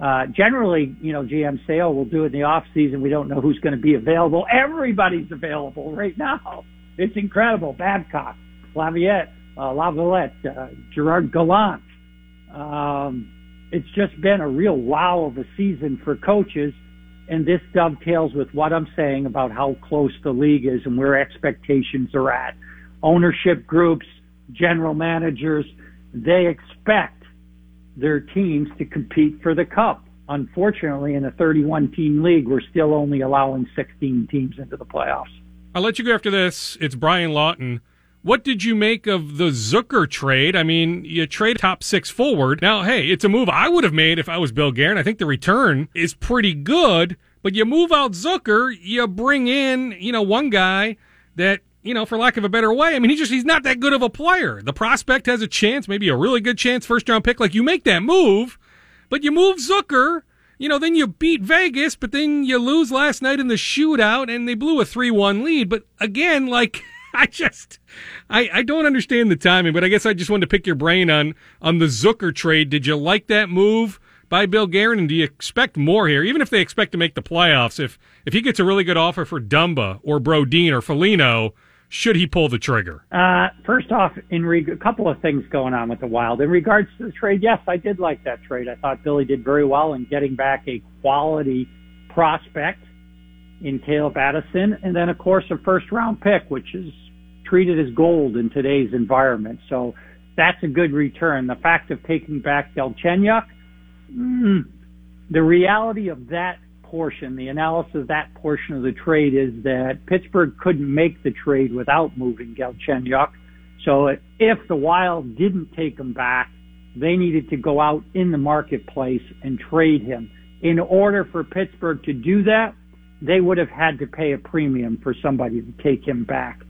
Uh, generally, you know, GM say, "Oh, we'll do it in the off season. We don't know who's going to be available. Everybody's available right now. It's incredible. Babcock, Laviette, uh, Laviolette, uh, Gerard Gallant." Um, it's just been a real wow of a season for coaches. And this dovetails with what I'm saying about how close the league is and where expectations are at. Ownership groups, general managers, they expect their teams to compete for the cup. Unfortunately, in a 31 team league, we're still only allowing 16 teams into the playoffs. I'll let you go after this. It's Brian Lawton. What did you make of the Zucker trade? I mean, you trade top six forward. Now, hey, it's a move I would have made if I was Bill Guerin. I think the return is pretty good, but you move out Zucker, you bring in, you know, one guy that, you know, for lack of a better way, I mean, he just, he's not that good of a player. The prospect has a chance, maybe a really good chance, first round pick. Like, you make that move, but you move Zucker. You know, then you beat Vegas, but then you lose last night in the shootout and they blew a 3 1 lead. But again, like, I just, I, I don't understand the timing, but I guess I just wanted to pick your brain on, on the Zucker trade. Did you like that move by Bill Guerin? And do you expect more here? Even if they expect to make the playoffs, if, if he gets a really good offer for Dumba or Brodin or Foligno, should he pull the trigger? Uh, first off, in reg- a couple of things going on with the Wild. In regards to the trade, yes, I did like that trade. I thought Billy did very well in getting back a quality prospect in Calen Addison, and then of course a first round pick, which is treated as gold in today's environment. So that's a good return. The fact of taking back Galchenyuk, mm, the reality of that portion, the analysis of that portion of the trade is that Pittsburgh couldn't make the trade without moving Galchenyuk. So if the Wild didn't take him back, they needed to go out in the marketplace and trade him. In order for Pittsburgh to do that, they would have had to pay a premium for somebody to take him back.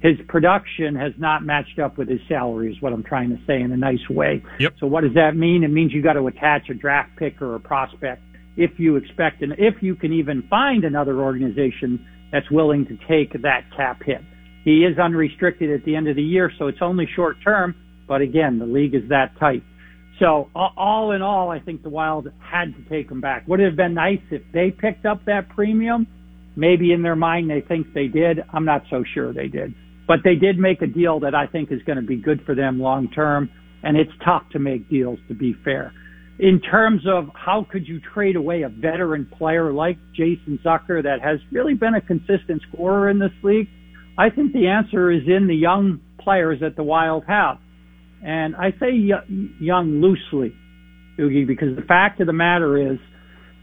His production has not matched up with his salary, is what I'm trying to say in a nice way. Yep. So what does that mean? It means you got to attach a draft pick or a prospect if you expect and if you can even find another organization that's willing to take that cap hit. He is unrestricted at the end of the year, so it's only short term, but again, the league is that tight. So all in all, I think the Wild had to take him back. Would it have been nice if they picked up that premium? Maybe in their mind they think they did. I'm not so sure they did. But they did make a deal that I think is going to be good for them long term, and it's tough to make deals to be fair. In terms of how could you trade away a veteran player like Jason Zucker that has really been a consistent scorer in this league, I think the answer is in the young players that the Wild have. And I say young loosely, Oogie, because the fact of the matter is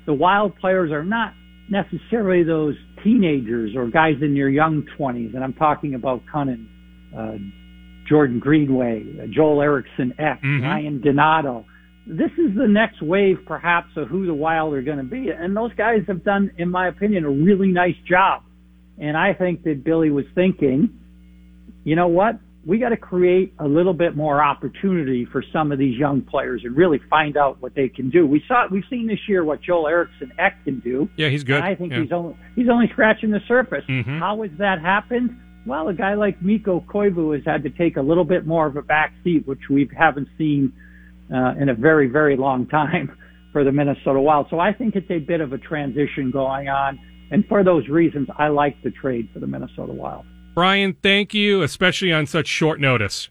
the Wild players are not necessarily those teenagers or guys in their young 20s. And I'm talking about Kunin, uh, Jordan Greenway, uh, Joel Eriksson Ek, Mhm. Ryan Donato. This is the next wave, perhaps, of who the Wild are going to be. And those guys have done, in my opinion, a really nice job. And I think that Billy was thinking, you know what? We got to create a little bit more opportunity for some of these young players and really find out what they can do. We saw, we've seen this year what Joel Eriksson Ek can do. Yeah, he's good. And I think Yeah. he's only he's only scratching the surface. Mhm. How has that happened? Well, a guy like Mikko Koivu has had to take a little bit more of a back seat, which we haven't seen uh, in a very very long time for the Minnesota Wild. So I think it's a bit of a transition going on, and for those reasons, I like the trade for the Minnesota Wild. Brian, thank you, especially on such short notice.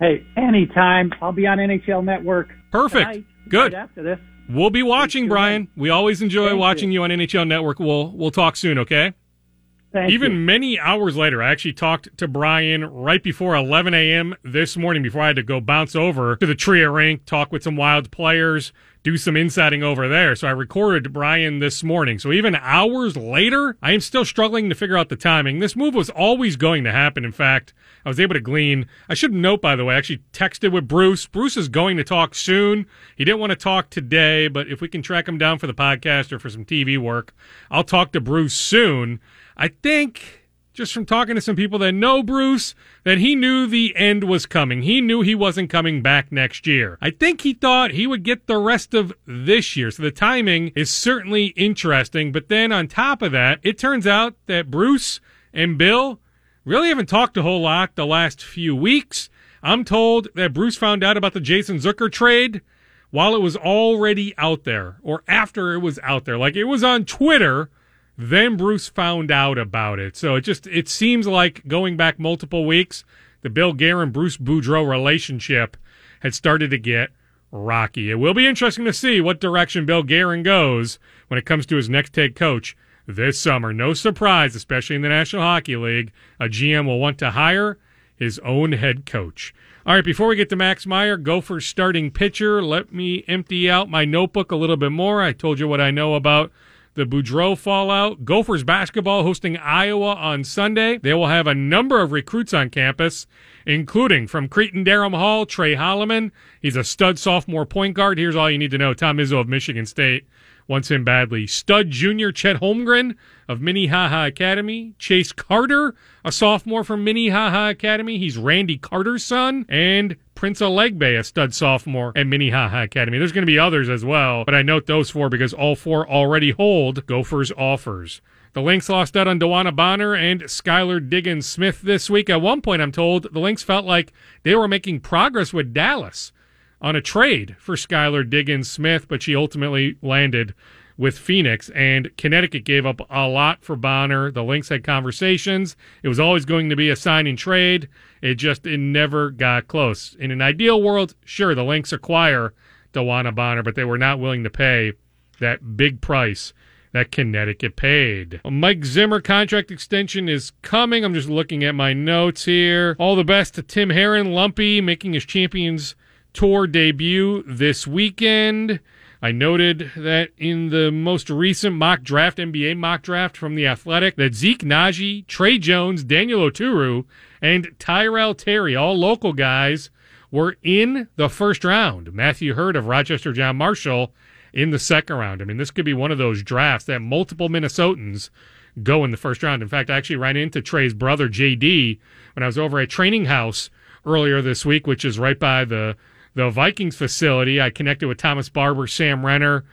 Hey, anytime I'll be on NHL Network. Perfect. tonight, Good. Right after this. We'll be watching, Brian. We always enjoy Thank watching you. you on NHL Network. We'll we'll talk soon, okay? Thank Even you. many hours later, I actually talked to Brian right before 11 a.m. this morning before I had to go bounce over to the Tria rink, talk with some wild players, do some insiding over there. So I recorded Brian this morning. So even hours later, I am still struggling to figure out the timing. This move was always going to happen. In fact, I was able to glean. I should note, by the way, I actually texted with Bruce. Bruce is going to talk soon. He didn't want to talk today, but if we can track him down for the podcast or for some TV work, I'll talk to Bruce soon. I think just from talking to some people that know Bruce that he knew the end was coming. He knew he wasn't coming back next year. I think he thought he would get the rest of this year. So the timing is certainly interesting. But then on top of that, it turns out that Bruce and Bill really haven't talked a whole lot the last few weeks. I'm told that Bruce found out about the Jason Zucker trade while it was already out there or after it was out there. Like it was on Twitter then Bruce found out about it. So it just it seems like going back multiple weeks, the Bill Guerin Bruce Boudreau relationship had started to get rocky. It will be interesting to see what direction Bill Guerin goes when it comes to his next head coach this summer. No surprise, especially in the National Hockey League, a GM will want to hire his own head coach. All right, before we get to Max Meyer, Gophers starting pitcher, let me empty out my notebook a little bit more. I told you what I know about the Boudreau fallout. Gophers basketball hosting Iowa on Sunday. They will have a number of recruits on campus, including from Cretin-Derham Hall, Tre Holloman. He's a stud sophomore point guard. Here's all you need to know. Tom Izzo of Michigan State wants him badly. Stud junior Chet Holmgren of Minnehaha Academy. Chase Carter, a sophomore from Minnehaha Academy. He's Randy Carter's son. And Prince Aligbe, a stud sophomore at Minnehaha Academy. There's going to be others as well, but I note those four because all four already hold Gophers offers. The Lynx lost out on DeWanna Bonner and Skylar Diggins Smith this week. At one point, I'm told the Lynx felt like they were making progress with Dallas on a trade for Skylar Diggins Smith, but she ultimately landed with Phoenix, and Connecticut gave up a lot for Bonner. The Lynx had conversations. It was always going to be a sign and trade. It just it never got close. In an ideal world, sure, the Lynx acquire DeWanna Bonner, but they were not willing to pay that big price that Connecticut paid. Mike Zimmer contract extension is coming. I'm just looking at my notes here. All the best to Tim Herron, Lumpy, making his Champions Tour debut this weekend. I noted that in the most recent mock draft, NBA mock draft from The Athletic, that Zeke Nnaji, Tre Jones, Daniel Oturu, and Tyrell Terry, all local guys, were in the first round. Matthew Hurt of Rochester John Marshall in the second round. I mean, this could be one of those drafts that multiple Minnesotans go in the first round. In fact, I actually ran into Trey's brother, JD, when I was over at Training House earlier this week, which is right by the the Vikings facility. I connected with Thomas Barber, Sam Renner.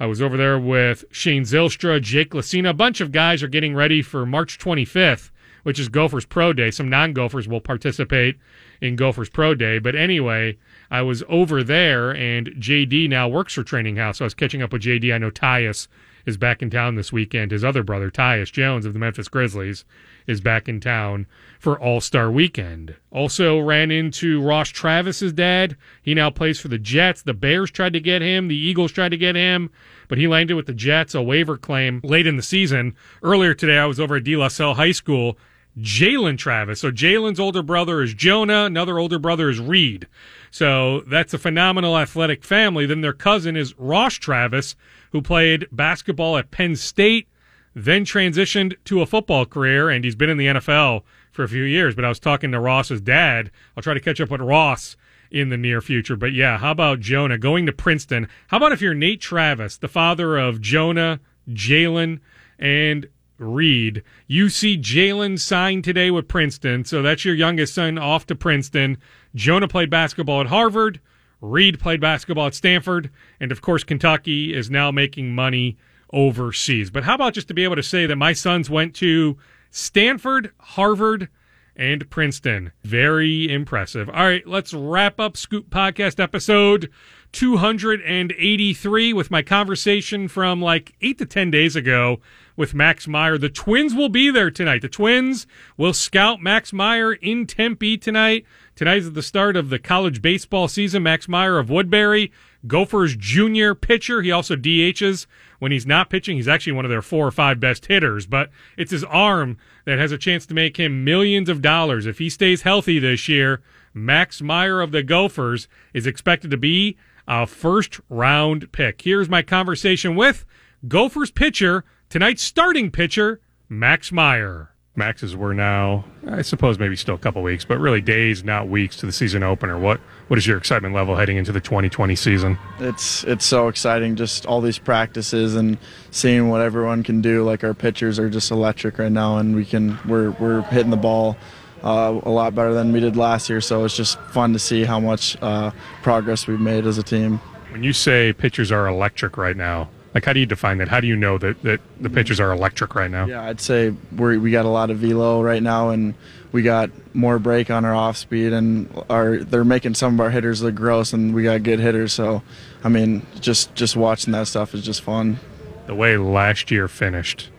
I was over there with Shane Zylstra, Jake Lacina. A bunch of guys are getting ready for March 25th, which is Gophers Pro Day. Some non Gophers will participate in Gophers Pro Day. But anyway, I was over there, and JD now works for Training House. So I was catching up with JD. I know Tyus is back in town this weekend. His other brother, Tyus Jones of the Memphis Grizzlies, is back in town for All Star Weekend. Also ran into Ross Travis's dad. He now plays for the Jets. The Bears tried to get him. The Eagles tried to get him, but he landed with the Jets, a waiver claim late in the season. Earlier today, I was over at De La Salle High School. Jalen Travis. So Jalen's older brother is Jonah. Another older brother is Reid. So that's a phenomenal athletic family. Then their cousin is Ross Travis, who played basketball at Penn State, then transitioned to a football career, and he's been in the NFL for a few years. But I was talking to Ross's dad. I'll try to catch up with Ross in the near future. But yeah, how about Jonah going to Princeton? How about if you're Nate Travis, the father of Jonah, Jalen, and Reid. You see Jalen signed today with Princeton, so that's your youngest son off to Princeton. Jonah played basketball at Harvard. Reid played basketball at Stanford. And of course, Kentucky is now making money overseas. But how about just to be able to say that my sons went to Stanford, Harvard, and Princeton? Very impressive. All right, let's wrap up Scoop Podcast episode 283 with my conversation from like eight to 10 days ago with Max Meyer. The Twins will be there tonight. The Twins will scout Max Meyer in Tempe tonight. Tonight is the start of the college baseball season. Max Meyer of Woodbury Gophers junior pitcher. He also DHs when he's not pitching. He's actually one of their four or five best hitters, but it's his arm that has a chance to make him millions of dollars. If he stays healthy this year, Max Meyer of the Gophers is expected to be a first round pick. Here's my conversation with Gophers pitcher, tonight's starting pitcher, Max Meyer. Maxes were now, I suppose, maybe still a couple weeks, but really days, not weeks, to the season opener. What what is your excitement level heading into the 2020 season? It's it's so exciting, just all these practices and seeing what everyone can do. Like our pitchers are just electric right now, and we can we're we're hitting the ball. Uh, a lot better than we did last year, so it's just fun to see how much uh, progress we've made as a team. When you say pitchers are electric right now, like, how do you define that? How do you know that, that the pitchers are electric right now? Yeah, I'd say we we got a lot of velo right now, and we got more break on our off speed, and our they're making some of our hitters look gross, and we got good hitters. So, I mean, just just watching that stuff is just fun. The way last year finished,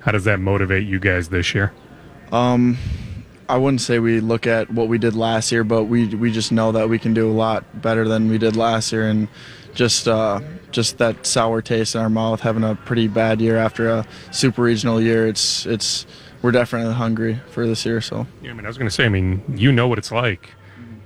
how does that motivate you guys this year? Um, I wouldn't say we look at what we did last year, but we we just know that we can do a lot better than we did last year, and just uh, just that sour taste in our mouth, having a pretty bad year after a super regional year. It's it's we're definitely hungry for this year. So yeah, I mean, I was going to say, I mean, you know what it's like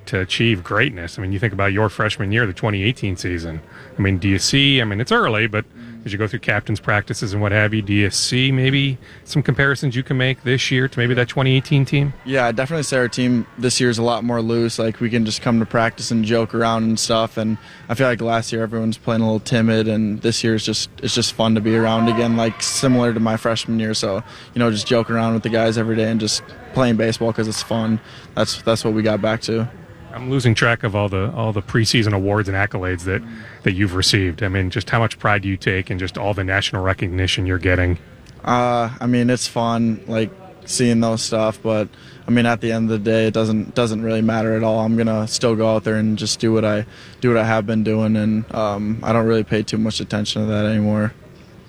to achieve greatness. I mean, you think about your freshman year, the 2018 season. I mean, do you see? I mean, it's early, but as you go through captain's practices and what have you, do you see maybe some comparisons you can make this year to maybe that 2018 team? Yeah, definitely say our team this year is a lot more loose. Like we can just come to practice and joke around and stuff. And I feel like last year everyone's playing a little timid, and this year is just it's just fun to be around again, like similar to my freshman year. So you know, just joke around with the guys every day and just playing baseball because it's fun. That's that's what we got back to. I'm losing track of all the all the preseason awards and accolades that that you've received. I mean, just how much pride do you take in just all the national recognition you're getting? Uh, I mean, it's fun, like seeing those stuff, but I mean, at the end of the day, it doesn't doesn't really matter at all. I'm gonna still go out there and just do what I do what I have been doing, and um, I don't really pay too much attention to that anymore.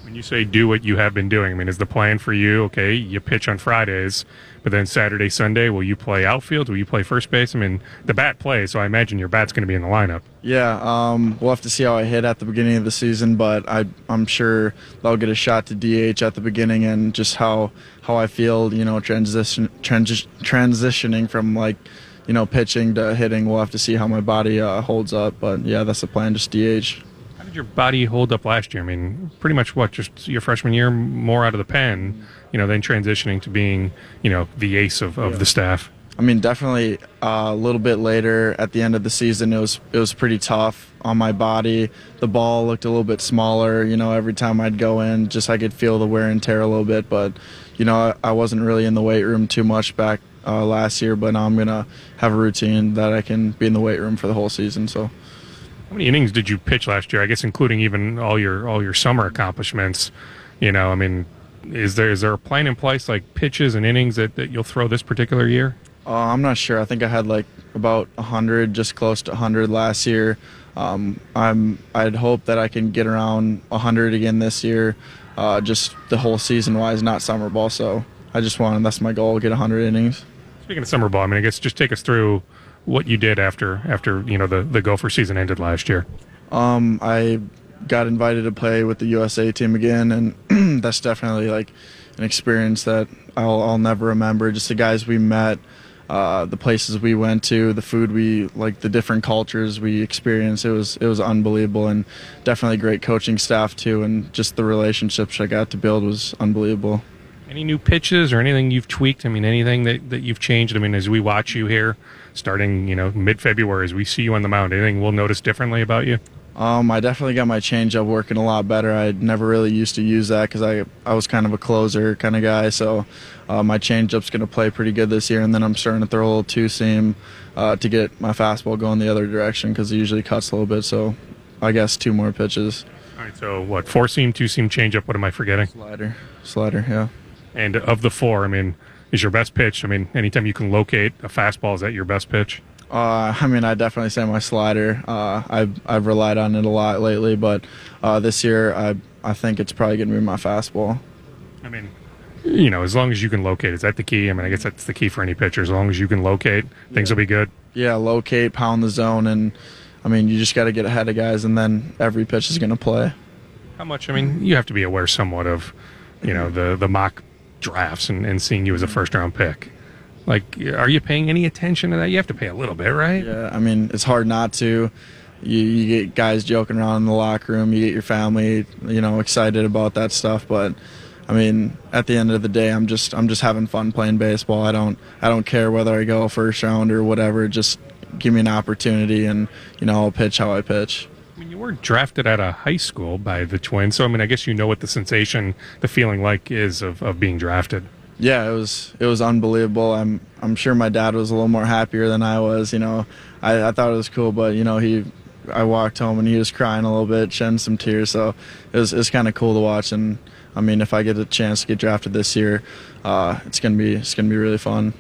When you say do what you have been doing, I mean, is the plan for you? Okay, you pitch on Fridays. But then Saturday, Sunday, will you play outfield? Will you play first base? I mean, the bat plays, so I imagine your bat's going to be in the lineup. Yeah, um, we'll have to see how I hit at the beginning of the season, but I, I'm sure I'll get a shot to DH at the beginning and just how how I feel, you know, transition transi- transitioning from like, you know, pitching to hitting. We'll have to see how my body uh, holds up, but yeah, that's the plan, just DH How did your body hold up last year? I mean, pretty much what just your freshman year, more out of the pen you know, then transitioning to being, you know, the ace of, of yeah. the staff? I mean, definitely uh, a little bit later at the end of the season, it was it was pretty tough on my body. The ball looked a little bit smaller. You know, every time I'd go in, just I could feel the wear and tear a little bit. But you know, I, I wasn't really in the weight room too much back uh, last year. But now I'm gonna have a routine that I can be in the weight room for the whole season. So. How many innings did you pitch last year? I guess including even all your all your summer accomplishments. You know, I mean, is there is there a plan in place like pitches and innings that, that you'll throw this particular year? Uh, I'm not sure. I think I had like about 100, just close to 100 last year. Um, I'm I'd hope that I can get around 100 again this year, uh, just the whole season wise, not summer ball. So I just want that's my goal, get 100 innings. Speaking of summer ball, I mean, I guess just take us through what you did after after you know the the Gopher season ended last year. Um, I got invited to play with the USA team again, and that's definitely like an experience that I'll, I'll never remember. Just the guys we met, uh, the places we went to, the food we like, the different cultures we experienced. It was it was unbelievable, and definitely great coaching staff too, and just the relationships I got to build was unbelievable. Any new pitches or anything you've tweaked? I mean, anything that, that you've changed? I mean, as we watch you here, starting you know mid February, as we see you on the mound, anything we'll notice differently about you? Um, I definitely got my changeup working a lot better. I never really used to use that because I I was kind of a closer kind of guy. So uh, my changeup's going to play pretty good this year. And then I'm starting to throw a little two seam uh, to get my fastball going the other direction because it usually cuts a little bit. So I guess two more pitches. All right. So what? Four seam, two seam, changeup. What am I forgetting? Slider, slider. Yeah. And of the four, I mean, is your best pitch? I mean, anytime you can locate a fastball, is that your best pitch? Uh, I mean, I definitely say my slider. Uh, I've I've relied on it a lot lately, but uh, this year I I think it's probably going to be my fastball. I mean, you know, as long as you can locate, is that the key? I mean, I guess that's the key for any pitcher. As long as you can locate, things yeah. will be good. Yeah, locate, pound the zone, and I mean, you just got to get ahead of guys, and then every pitch is going to play. How much? I mean, you have to be aware somewhat of, you know, the the mock drafts and, and seeing you as a first round pick. Like, are you paying any attention to that? You have to pay a little bit, right? Yeah, I mean, it's hard not to. You, you get guys joking around in the locker room. You get your family, you know, excited about that stuff. But I mean, at the end of the day, I'm just I'm just having fun playing baseball. I don't I don't care whether I go first round or whatever. Just give me an opportunity, and you know, I'll pitch how I pitch. I mean, you were drafted out of high school by the Twins, so I mean, I guess you know what the sensation, the feeling like is of, of being drafted. Yeah, it was it was unbelievable. I'm I'm sure my dad was a little more happier than I was. You know, I, I thought it was cool, but you know he I walked home and he was crying a little bit, shedding some tears. So it was it's kind of cool to watch. And I mean, if I get a chance to get drafted this year, uh, it's gonna be it's gonna be really fun.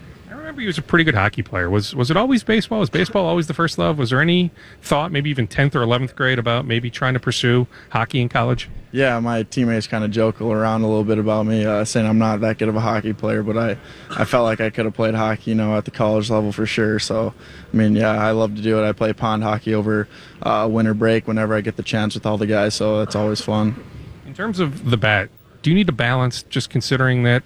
Remember he was a pretty good hockey player. Was was it always baseball? Was baseball always the first love? Was there any thought, maybe even tenth or eleventh grade, about maybe trying to pursue hockey in college? Yeah, my teammates kind of joke around a little bit about me, uh, saying I'm not that good of a hockey player, but I, I felt like I could have played hockey, you know, at the college level for sure. So, I mean, yeah, I love to do it. I play pond hockey over uh, winter break whenever I get the chance with all the guys, so it's always fun. In terms of the bat, do you need to balance? Just considering that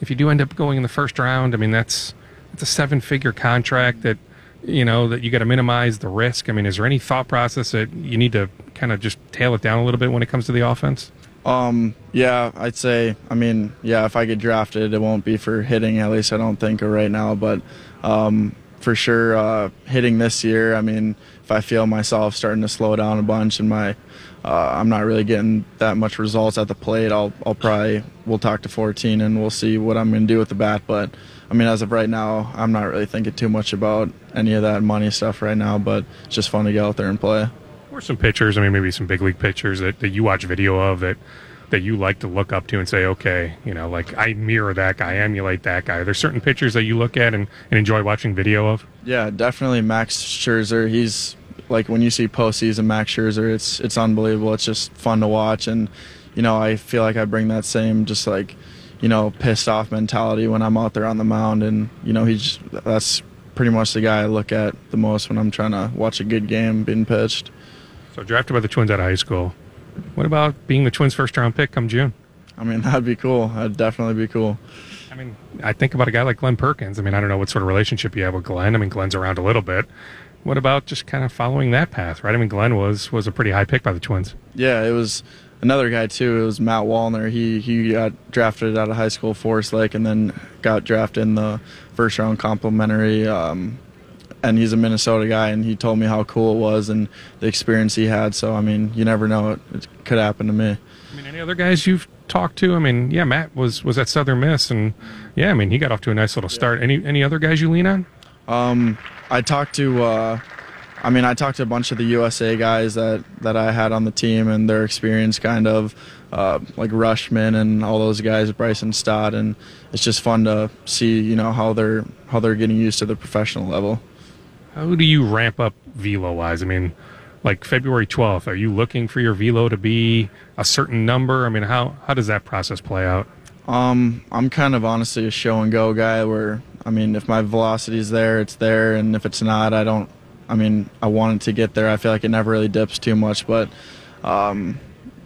if you do end up going in the first round, I mean, that's it's a seven-figure contract that you know that you got to minimize the risk. I mean, is there any thought process that you need to kind of just tail it down a little bit when it comes to the offense? Um, yeah, I'd say. I mean, yeah, if I get drafted, it won't be for hitting. At least I don't think right now. But um, for sure, uh, hitting this year. I mean, if I feel myself starting to slow down a bunch and my uh, I'm not really getting that much results at the plate, I'll I'll probably we'll talk to 14 and we'll see what I'm going to do with the bat. But I mean, as of right now, I'm not really thinking too much about any of that money stuff right now. But it's just fun to get out there and play. Or some pitchers. I mean, maybe some big league pitchers that, that you watch video of that that you like to look up to and say, okay, you know, like I mirror that guy, emulate that guy. There's certain pitchers that you look at and, and enjoy watching video of. Yeah, definitely Max Scherzer. He's like when you see postseason Max Scherzer, it's it's unbelievable. It's just fun to watch, and you know, I feel like I bring that same just like you know pissed off mentality when I'm out there on the mound, and you know, he's that's pretty much the guy I look at the most when I'm trying to watch a good game being pitched. So drafted by the Twins out of high school. What about being the Twins' first round pick come June? I mean, that'd be cool. That'd definitely be cool. I mean, I think about a guy like Glenn Perkins. I mean, I don't know what sort of relationship you have with Glenn. I mean, Glenn's around a little bit. What about just kind of following that path, right? I mean, Glenn was was a pretty high pick by the Twins. Yeah, it was another guy too. It was Matt Wallner. He he got drafted out of high school, Forest Lake, and then got drafted in the first round complimentary. Um, and he's a Minnesota guy, and he told me how cool it was and the experience he had. So I mean, you never know; it, it could happen to me. I mean, any other guys you've talked to? I mean, yeah, Matt was was at Southern Miss, and yeah, I mean, he got off to a nice little start. Any any other guys you lean on? Um, I talked to, uh, I mean, I talked to a bunch of the USA guys that that I had on the team and their experience, kind of uh, like Rutschman and all those guys, Bryson Stott, and it's just fun to see, you know, how they're how they're getting used to the professional level. How do you ramp up velo wise? I mean, like February 12th, are you looking for your velo to be a certain number? I mean, how, how does that process play out? Um, I'm kind of honestly a show and go guy where, I mean, if my velocity is there, it's there. And if it's not, I don't, I mean, I wanted to get there. I feel like it never really dips too much, but, um,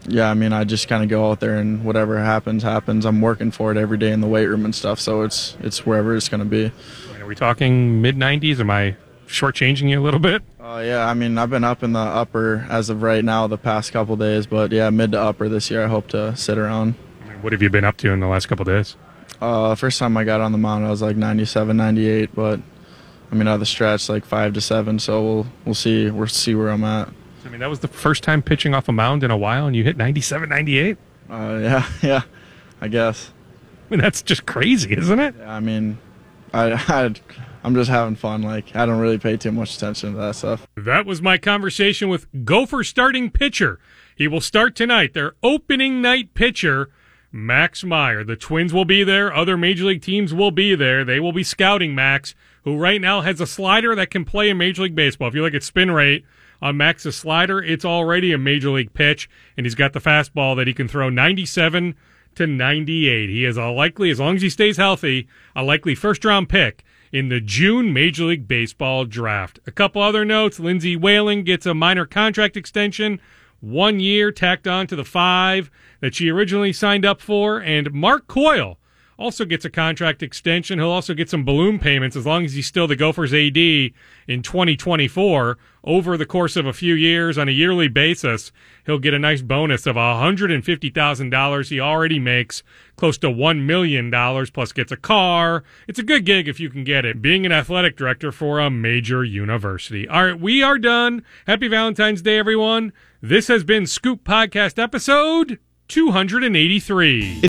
yeah, I mean, I just kind of go out there and whatever happens, happens. I'm working for it every day in the weight room and stuff, so it's it's wherever it's going to be. Are we talking mid 90s? Am I shortchanging you a little bit? Uh, yeah, I mean, I've been up in the upper as of right now the past couple days, but yeah, mid to upper this year. I hope to sit around. I mean, what have you been up to in the last couple days? Uh, first time I got on the mound, I was like 97, 98, but I mean, out of the stretch, like five to seven. So we'll we'll see we'll see where I'm at. I mean, that was the first time pitching off a mound in a while, and you hit 97, 98. Uh, yeah, yeah, I guess. I mean, that's just crazy, isn't it? Yeah, I mean, I, I I'm just having fun. Like I don't really pay too much attention to that stuff. That was my conversation with Gopher starting pitcher. He will start tonight. Their opening night pitcher, Max Meyer. The Twins will be there. Other major league teams will be there. They will be scouting Max, who right now has a slider that can play in Major League Baseball. If you look at spin rate on Max's slider, it's already a major league pitch, and he's got the fastball that he can throw 97 to 98. He is a likely, as long as he stays healthy, a likely first round pick in the June Major League Baseball draft. A couple other notes Lindsay Whalen gets a minor contract extension, one year tacked on to the five that she originally signed up for, and Mark Coyle also gets a contract extension. He'll also get some balloon payments as long as he's still the Gophers AD in 2024. Over the course of a few years on a yearly basis, he'll get a nice bonus of $150,000. He already makes close to $1 million, plus gets a car. It's a good gig if you can get it, being an athletic director for a major university. All right, we are done. Happy Valentine's Day, everyone. This has been Scoop Podcast episode 283.